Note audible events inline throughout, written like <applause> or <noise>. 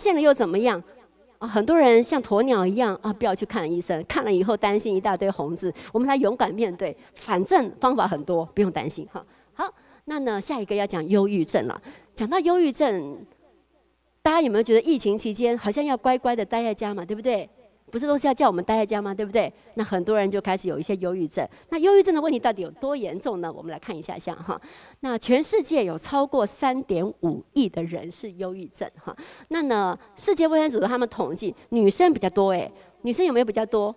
现了又怎么样？啊，很多人像鸵鸟一样啊，不要去看医生，看了以后担心一大堆红字，我们来勇敢面对，反正方法很多，不用担心哈。好，那呢，下一个要讲忧郁症了。讲到忧郁症，大家有没有觉得疫情期间好像要乖乖的待在家嘛，对不对？不是都是要叫我们待在家吗？对不对？那很多人就开始有一些忧郁症。那忧郁症的问题到底有多严重呢？我们来看一下，下哈，那全世界有超过三点五亿的人是忧郁症哈。那呢，世界卫生组织他们统计，女生比较多诶，女生有没有比较多？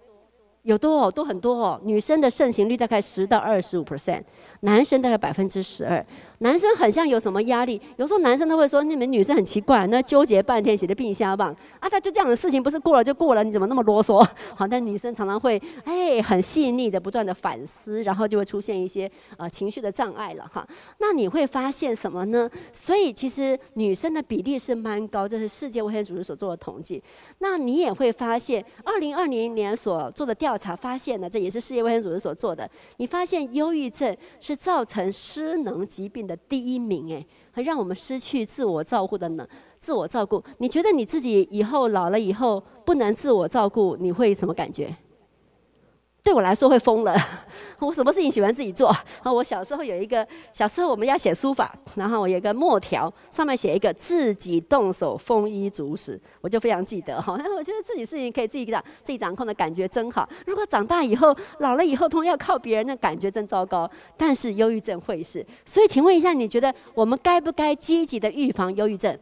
有多哦，多很多哦。女生的盛行率大概十到二十五 percent，男生大概百分之十二。男生很像有什么压力，有时候男生都会说：“你们女生很奇怪，那纠结半天写的病下棒啊，他就这样的事情不是过了就过了，你怎么那么啰嗦？” <laughs> 好，但女生常常会哎很细腻的不断的反思，然后就会出现一些呃情绪的障碍了哈。那你会发现什么呢？所以其实女生的比例是蛮高，这是世界卫生组织所做的统计。那你也会发现，二零二零年所做的调调查发现呢，这也是世界卫生组织所做的。你发现忧郁症是造成失能疾病的第一名，哎，会让我们失去自我照顾的能自我照顾。你觉得你自己以后老了以后不能自我照顾，你会什么感觉？对我来说会疯了，<laughs> 我什么事情喜欢自己做。啊，我小时候有一个，小时候我们要写书法，然后我有一个墨条，上面写一个自己动手丰衣足食，我就非常记得哈。<laughs> 我觉得自己事情可以自己掌自己掌控的感觉真好。如果长大以后老了以后，通要靠别人的感觉真糟糕。但是忧郁症会是，所以请问一下，你觉得我们该不该积极的预防忧郁症？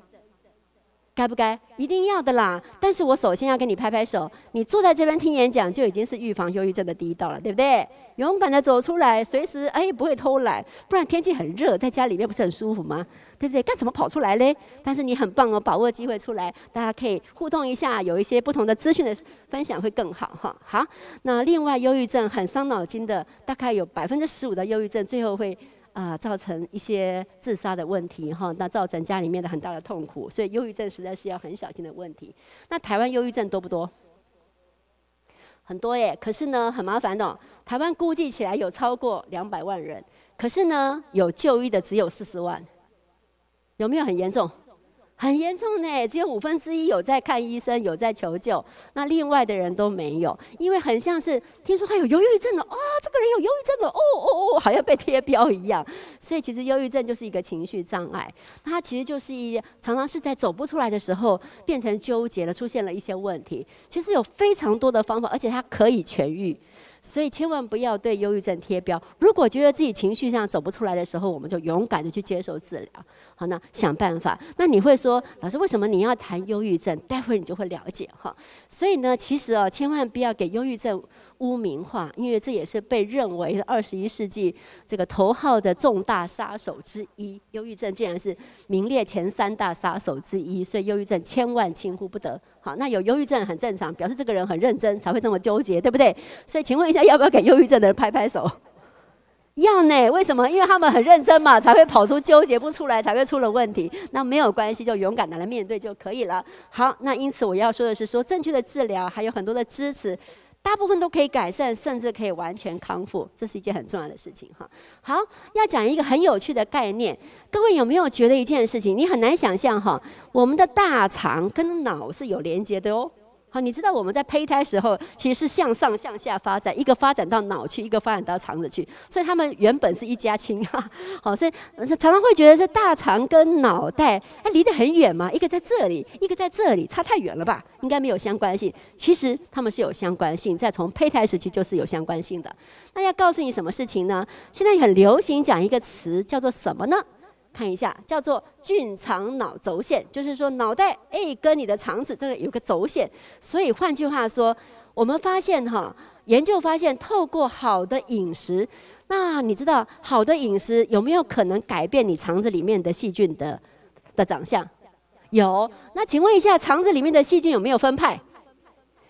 该不该？一定要的啦！但是我首先要跟你拍拍手，你坐在这边听演讲，就已经是预防忧郁症的第一道了，对不对？勇敢的走出来，随时哎不会偷懒，不然天气很热，在家里面不是很舒服吗？对不对？干什么跑出来嘞？但是你很棒哦，把握机会出来，大家可以互动一下，有一些不同的资讯的分享会更好哈。好，那另外忧郁症很伤脑筋的，大概有百分之十五的忧郁症最后会。啊，造成一些自杀的问题哈，那造成家里面的很大的痛苦，所以忧郁症实在是要很小心的问题。那台湾忧郁症多不多？很多耶，可是呢很麻烦的。台湾估计起来有超过两百万人，可是呢有就医的只有四十万，有没有很严重？很严重呢，只有五分之一有在看医生，有在求救，那另外的人都没有，因为很像是听说他有忧郁症了，啊，这个人有忧郁症了，哦我，好像被贴标一样。所以其实忧郁症就是一个情绪障碍，它其实就是一常常是在走不出来的时候变成纠结了，出现了一些问题。其实有非常多的方法，而且它可以痊愈。所以千万不要对忧郁症贴标。如果觉得自己情绪上走不出来的时候，我们就勇敢的去接受治疗。好，那想办法。那你会说，老师为什么你要谈忧郁症？待会儿你就会了解哈。所以呢，其实哦，千万不要给忧郁症。污名化，因为这也是被认为二十一世纪这个头号的重大杀手之一。忧郁症竟然是名列前三大杀手之一，所以忧郁症千万轻忽不得。好，那有忧郁症很正常，表示这个人很认真才会这么纠结，对不对？所以请问一下，要不要给忧郁症的人拍拍手？要呢？为什么？因为他们很认真嘛，才会跑出纠结不出来，才会出了问题。那没有关系，就勇敢的来面对就可以了。好，那因此我要说的是，说正确的治疗还有很多的支持。大部分都可以改善，甚至可以完全康复，这是一件很重要的事情哈。好，要讲一个很有趣的概念，各位有没有觉得一件事情？你很难想象哈，我们的大肠跟脑是有连接的哦。好，你知道我们在胚胎时候其实是向上向下发展，一个发展到脑去，一个发展到肠子去，所以他们原本是一家亲哈。好，所以常常会觉得这大肠跟脑袋哎离得很远嘛，一个在这里，一个在这里，差太远了吧？应该没有相关性。其实他们是有相关性，在从胚胎时期就是有相关性的。那要告诉你什么事情呢？现在很流行讲一个词叫做什么呢？看一下，叫做菌肠脑轴线，就是说脑袋哎跟你的肠子这个有个轴线，所以换句话说，我们发现哈，研究发现透过好的饮食，那你知道好的饮食有没有可能改变你肠子里面的细菌的的长相？有。那请问一下，肠子里面的细菌有没有分派？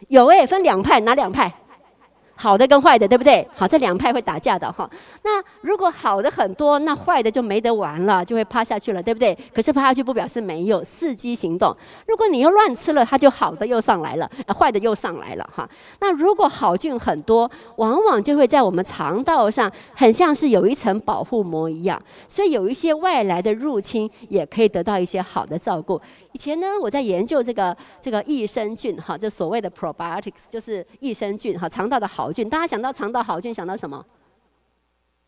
有哎，分两派，哪两派？好的跟坏的，对不对？好，这两派会打架的哈。那如果好的很多，那坏的就没得玩了，就会趴下去了，对不对？可是趴下去不表示没有，伺机行动。如果你又乱吃了，它就好的又上来了，坏的又上来了哈。那如果好菌很多，往往就会在我们肠道上，很像是有一层保护膜一样，所以有一些外来的入侵也可以得到一些好的照顾。以前呢，我在研究这个这个益生菌哈，就所谓的 probiotics，就是益生菌哈，肠道的好菌。大家想到肠道好菌，想到什么？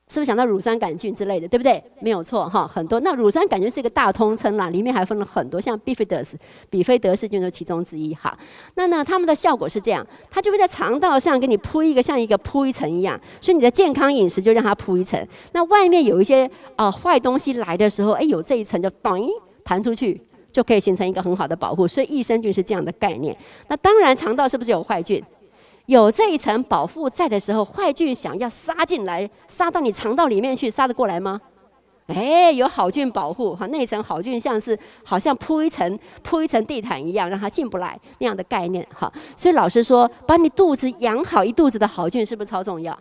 是不是想到乳酸杆菌之类的，对不对？没有错哈，很多。那乳酸杆菌是一个大通称啦，里面还分了很多，像 bifidus 比菲德氏菌就其中之一哈。那呢，它们的效果是这样，它就会在肠道上给你铺一个像一个铺一层一样，所以你的健康饮食就让它铺一层。那外面有一些啊坏东西来的时候，哎，有这一层就咚弹出去，就可以形成一个很好的保护。所以益生菌是这样的概念。那当然，肠道是不是有坏菌？有这一层保护在的时候，坏菌想要杀进来，杀到你肠道里面去，杀得过来吗？哎，有好菌保护，哈，那一层好菌像是好像铺一层铺一层地毯一样，让它进不来那样的概念，哈。所以老师说，把你肚子养好一肚子的好菌，是不是超重要？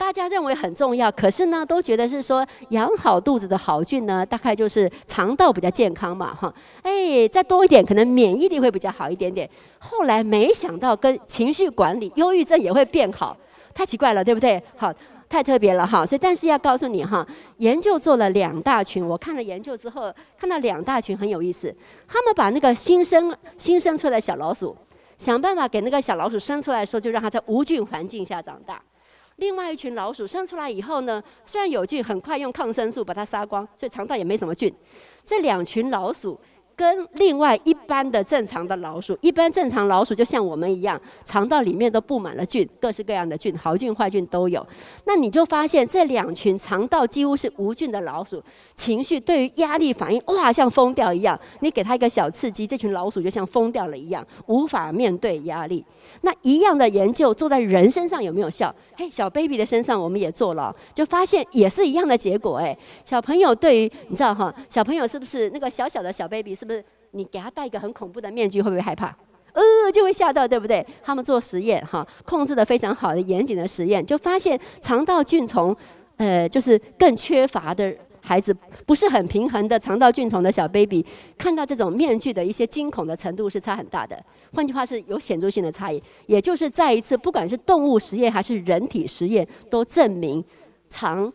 大家认为很重要，可是呢，都觉得是说养好肚子的好菌呢，大概就是肠道比较健康嘛，哈，哎，再多一点，可能免疫力会比较好一点点。后来没想到跟情绪管理、忧郁症也会变好，太奇怪了，对不对？好，太特别了哈。所以，但是要告诉你哈，研究做了两大群，我看了研究之后，看到两大群很有意思，他们把那个新生新生出来的小老鼠，想办法给那个小老鼠生出来的时候，就让它在无菌环境下长大。另外一群老鼠生出来以后呢，虽然有菌，很快用抗生素把它杀光，所以肠道也没什么菌。这两群老鼠。跟另外一般的正常的老鼠，一般正常老鼠就像我们一样，肠道里面都布满了菌，各式各样的菌，好菌坏菌都有。那你就发现这两群肠道几乎是无菌的老鼠，情绪对于压力反应哇，像疯掉一样。你给它一个小刺激，这群老鼠就像疯掉了一样，无法面对压力。那一样的研究做在人身上有没有效？嘿，小 baby 的身上我们也做了，就发现也是一样的结果。哎，小朋友对于你知道哈，小朋友是不是那个小小的小 baby 是是？你给他戴一个很恐怖的面具，会不会害怕？呃，就会吓到，对不对？他们做实验，哈，控制的非常好的严谨的实验，就发现肠道菌虫，呃，就是更缺乏的孩子，不是很平衡的肠道菌虫的小 baby，看到这种面具的一些惊恐的程度是差很大的。换句话是有显著性的差异，也就是再一次，不管是动物实验还是人体实验，都证明肠。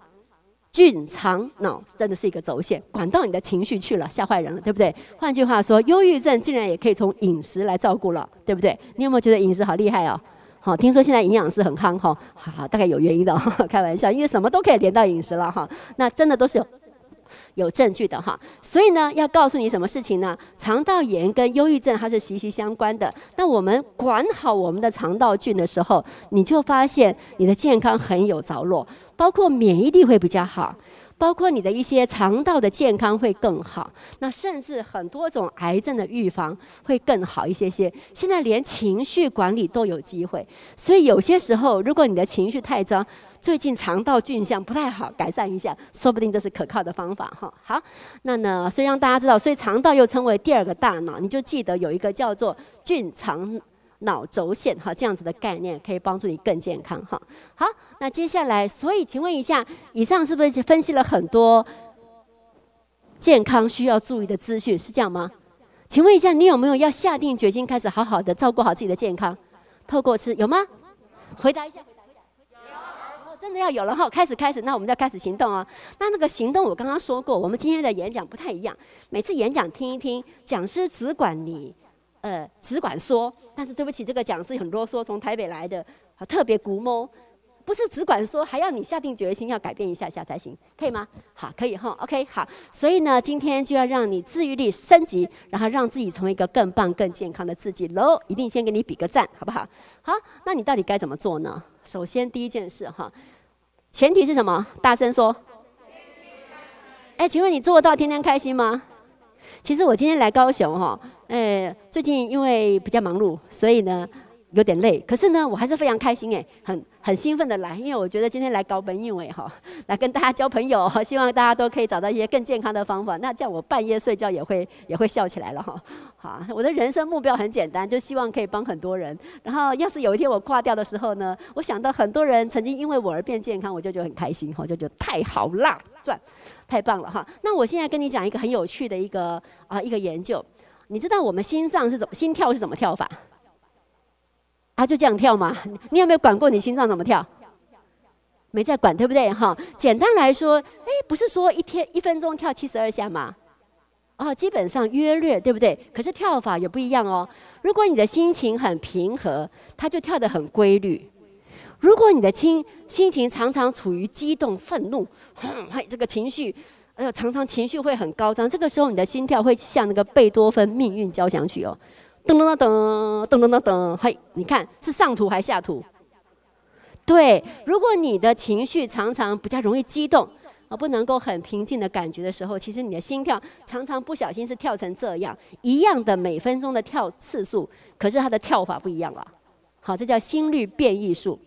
菌肠脑真的是一个轴线，管到你的情绪去了，吓坏人了，对不对？换句话说，忧郁症竟然也可以从饮食来照顾了，对不对？你有没有觉得饮食好厉害哦？好，听说现在营养师很夯哈，好，大概有原因的，<laughs> 开玩笑，因为什么都可以连到饮食了哈。那真的都是有有证据的哈。所以呢，要告诉你什么事情呢？肠道炎跟忧郁症它是息息相关的。那我们管好我们的肠道菌的时候，你就发现你的健康很有着落。包括免疫力会比较好，包括你的一些肠道的健康会更好，那甚至很多种癌症的预防会更好一些些。现在连情绪管理都有机会，所以有些时候，如果你的情绪太糟，最近肠道菌相不太好，改善一下，说不定这是可靠的方法哈。好，那呢，所以让大家知道，所以肠道又称为第二个大脑，你就记得有一个叫做菌肠。脑轴线哈，这样子的概念可以帮助你更健康哈。好，那接下来，所以请问一下，以上是不是分析了很多健康需要注意的资讯？是这样吗？请问一下，你有没有要下定决心开始好好的照顾好自己的健康？透过吃有吗？回答一下，真的要有了哈，开始开始，那我们就要开始行动哦。那那个行动，我刚刚说过，我们今天的演讲不太一样。每次演讲听一听，讲师只管你。呃，只管说，但是对不起，这个讲师很啰嗦，从台北来的，特别古摸，不是只管说，还要你下定决心要改变一下下才行，可以吗？好，可以哈，OK，好，所以呢，今天就要让你自愈力升级，然后让自己成为一个更棒、更健康的自己喽，一定先给你比个赞，好不好？好，那你到底该怎么做呢？首先第一件事哈，前提是什么？大声说。哎，请问你做到天天开心吗？其实我今天来高雄哈，哎，最近因为比较忙碌，所以呢有点累。可是呢，我还是非常开心哎，很很兴奋的来，因为我觉得今天来搞本运委哈，<laughs> 来跟大家交朋友，<laughs> 希望大家都可以找到一些更健康的方法。那这样我半夜睡觉也会也会笑起来了哈。好，我的人生目标很简单，就希望可以帮很多人。然后要是有一天我挂掉的时候呢，我想到很多人曾经因为我而变健康，我就觉得很开心哈，就觉得太好啦，赚。太棒了哈！那我现在跟你讲一个很有趣的一个啊一个研究，你知道我们心脏是怎么心跳是怎么跳法？啊，就这样跳吗？你有没有管过你心脏怎么跳？没在管，对不对？哈，简单来说，哎，不是说一天一分钟跳七十二下吗？哦，基本上约略，对不对？可是跳法也不一样哦。如果你的心情很平和，它就跳得很规律；如果你的心心情常常处于激动、愤怒，嘿，这个情绪，哎呦，常常情绪会很高涨，这个时候你的心跳会像那个贝多芬命运交响曲哦，噔噔噔噔噔噔噔，嘿，你看是上图还是下图？对，如果你的情绪常常比较容易激动。而不能够很平静的感觉的时候，其实你的心跳常常不小心是跳成这样一样的每分钟的跳次数，可是它的跳法不一样了。好，这叫心率变异术。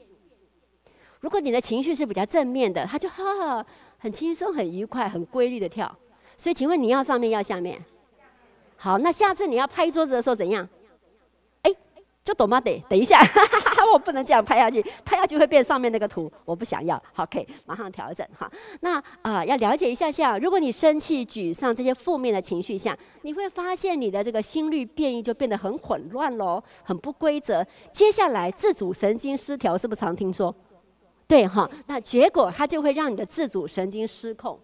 如果你的情绪是比较正面的，它就哈哈很轻松、很愉快、很规律的跳。所以，请问你要上面要下面？好，那下次你要拍桌子的时候怎样？就懂吗？得等一下，<laughs> 我不能这样拍下去，拍下去会变上面那个图，我不想要。好，OK，马上调整哈。那啊，要了解一下下，如果你生气、沮丧这些负面的情绪下，你会发现你的这个心率变异就变得很混乱喽，很不规则。接下来自主神经失调是不是常听说？对哈，那结果它就会让你的自主神经失控。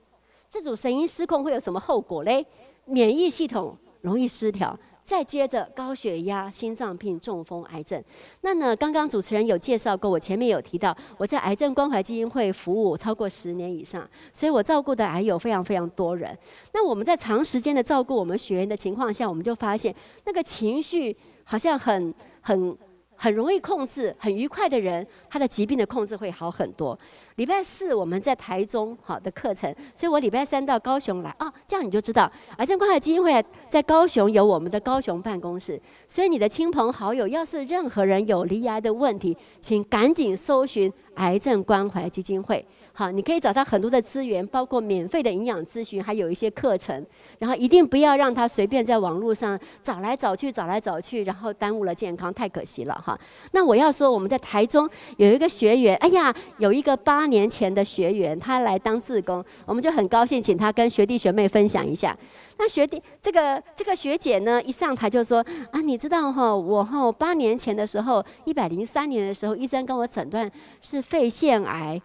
自主神经失控会有什么后果嘞？免疫系统容易失调。再接着高血压、心脏病、中风、癌症。那呢？刚刚主持人有介绍过，我前面有提到，我在癌症关怀基金会服务超过十年以上，所以我照顾的癌友非常非常多人。那我们在长时间的照顾我们学员的情况下，我们就发现那个情绪好像很很。很容易控制、很愉快的人，他的疾病的控制会好很多。礼拜四我们在台中好的课程，所以我礼拜三到高雄来啊，这样你就知道癌症关怀基金会在高雄有我们的高雄办公室。所以你的亲朋好友要是任何人有离癌的问题，请赶紧搜寻癌症关怀基金会。好，你可以找到很多的资源，包括免费的营养咨询，还有一些课程。然后一定不要让他随便在网络上找来找去，找来找去，然后耽误了健康，太可惜了哈。那我要说，我们在台中有一个学员，哎呀，有一个八年前的学员，他来当志工，我们就很高兴，请他跟学弟学妹分享一下。那学弟，这个这个学姐呢，一上台就说啊，你知道哈，我哈八年前的时候，一百零三年的时候，医生跟我诊断是肺腺癌。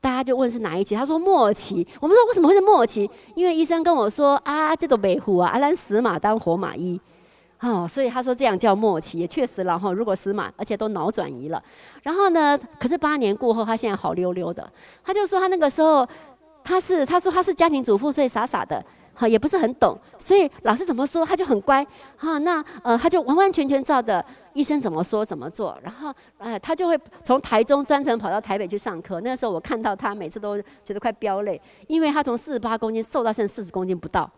大家就问是哪一期？他说末期。我们说为什么会是末期？因为医生跟我说啊，这个北湖啊，阿兰死马当活马医，哦，所以他说这样叫末期，也确实然后。如果死马，而且都脑转移了，然后呢，可是八年过后，他现在好溜溜的。他就说他那个时候，他是他说他是家庭主妇，所以傻傻的。好，也不是很懂，所以老师怎么说他就很乖。哈，那呃，他就完完全全照着医生怎么说怎么做。然后，呃，他就会从台中专程跑到台北去上课。那时候我看到他，每次都觉得快飙泪，因为他从四十八公斤瘦到剩四十公斤不到，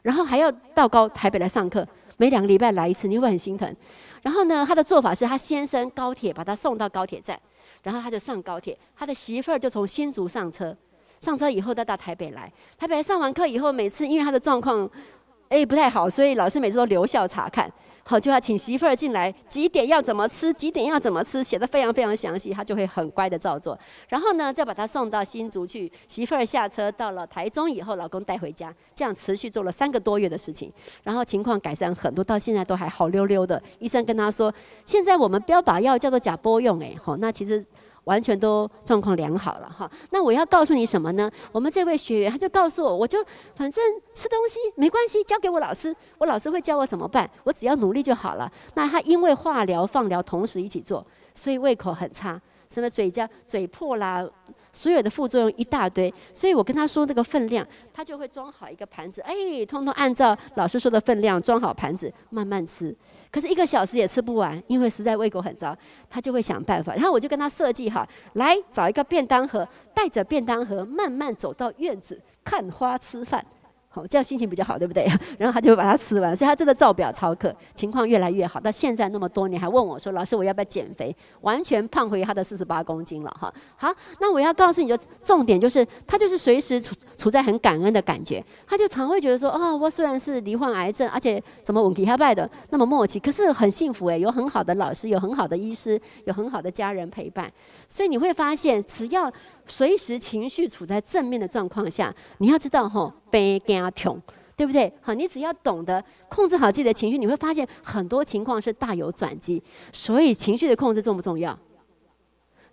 然后还要到高台北来上课，每两个礼拜来一次，你会很心疼。然后呢，他的做法是他先生高铁把他送到高铁站，然后他就上高铁，他的媳妇儿就从新竹上车。上车以后再到台北来，台北上完课以后，每次因为他的状况，哎不太好，所以老师每次都留校查看，好就要请媳妇儿进来，几点要怎么吃，几点要怎么吃，写的非常非常详细，他就会很乖的照做。然后呢，再把他送到新竹去，媳妇儿下车到了台中以后，老公带回家，这样持续做了三个多月的事情，然后情况改善很多，到现在都还好溜溜的。医生跟他说，现在我们标靶药叫做假波用，哎，好，那其实。完全都状况良好了哈，那我要告诉你什么呢？我们这位学员他就告诉我，我就反正吃东西没关系，交给我老师，我老师会教我怎么办，我只要努力就好了。那他因为化疗、放疗同时一起做，所以胃口很差，什么嘴角嘴破啦。所有的副作用一大堆，所以我跟他说那个分量，他就会装好一个盘子，哎，通通按照老师说的分量装好盘子，慢慢吃。可是一个小时也吃不完，因为实在胃口很糟，他就会想办法。然后我就跟他设计好，来找一个便当盒，带着便当盒慢慢走到院子看花吃饭。好，这样心情比较好，对不对？<laughs> 然后他就把它吃完，所以他真的照表操课，情况越来越好。到现在那么多年，还问我说：“老师，我要不要减肥？”完全胖回他的四十八公斤了，哈。好，那我要告诉你的重点就是，他就是随时处处在很感恩的感觉。他就常会觉得说：“哦，我虽然是罹患癌症，而且怎么稳皮下拜的那么默契，可是很幸福诶，有很好的老师，有很好的医师，有很好的家人陪伴。”所以你会发现，只要随时情绪处在正面的状况下，你要知道吼，悲惊痛，对不对？好，你只要懂得控制好自己的情绪，你会发现很多情况是大有转机。所以情绪的控制重不重要？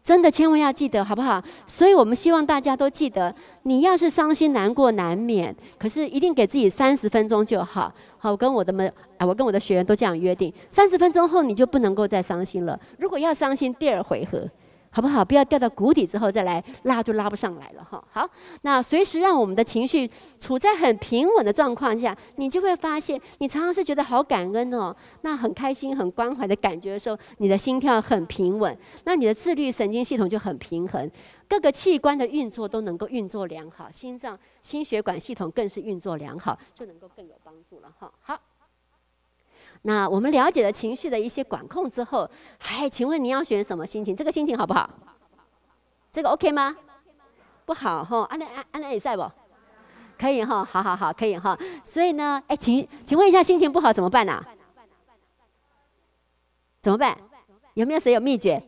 真的千万要记得，好不好？所以我们希望大家都记得，你要是伤心难过难免，可是一定给自己三十分钟就好。好，我跟我的们啊，我跟我的学员都这样约定，三十分钟后你就不能够再伤心了。如果要伤心，第二回合。好不好？不要掉到谷底之后再来拉，就拉不上来了哈。好，那随时让我们的情绪处在很平稳的状况下，你就会发现，你常常是觉得好感恩哦，那很开心、很关怀的感觉的时候，你的心跳很平稳，那你的自律神经系统就很平衡，各个器官的运作都能够运作良好，心脏、心血管系统更是运作良好，就能够更有帮助了哈。好。那我们了解了情绪的一些管控之后，哎，请问你要选什么心情？这个心情好不好？这个 OK 吗？不好哈，安那安安那也在不？可以哈，好好好，可以哈。所以呢，哎，请请问一下，心情不好怎么办呢？怎么办？有没有谁有秘诀？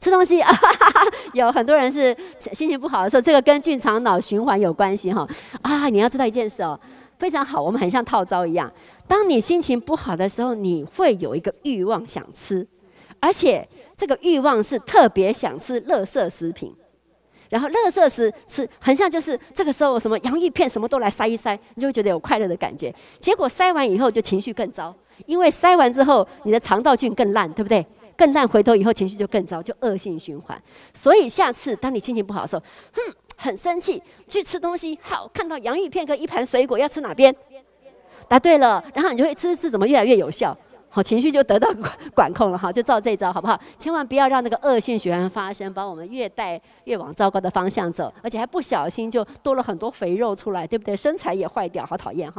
吃东西啊，<laughs> 有很多人是心情不好的时候，这个跟正常脑循环有关系哈。啊，你要知道一件事哦。非常好，我们很像套招一样。当你心情不好的时候，你会有一个欲望想吃，而且这个欲望是特别想吃垃圾食品。然后垃圾食吃很像就是这个时候什么洋芋片什么都来塞一塞，你就会觉得有快乐的感觉。结果塞完以后就情绪更糟，因为塞完之后你的肠道菌更烂，对不对？更烂回头以后情绪就更糟，就恶性循环。所以下次当你心情不好的时候，哼。很生气，去吃东西。好，看到洋芋片跟一盘水果，要吃哪边？答对了，然后你就会吃吃，怎么越来越有效？好，情绪就得到管管控了哈，就照这招好不好？千万不要让那个恶性循环发生，把我们越带越往糟糕的方向走，而且还不小心就多了很多肥肉出来，对不对？身材也坏掉，好讨厌哈。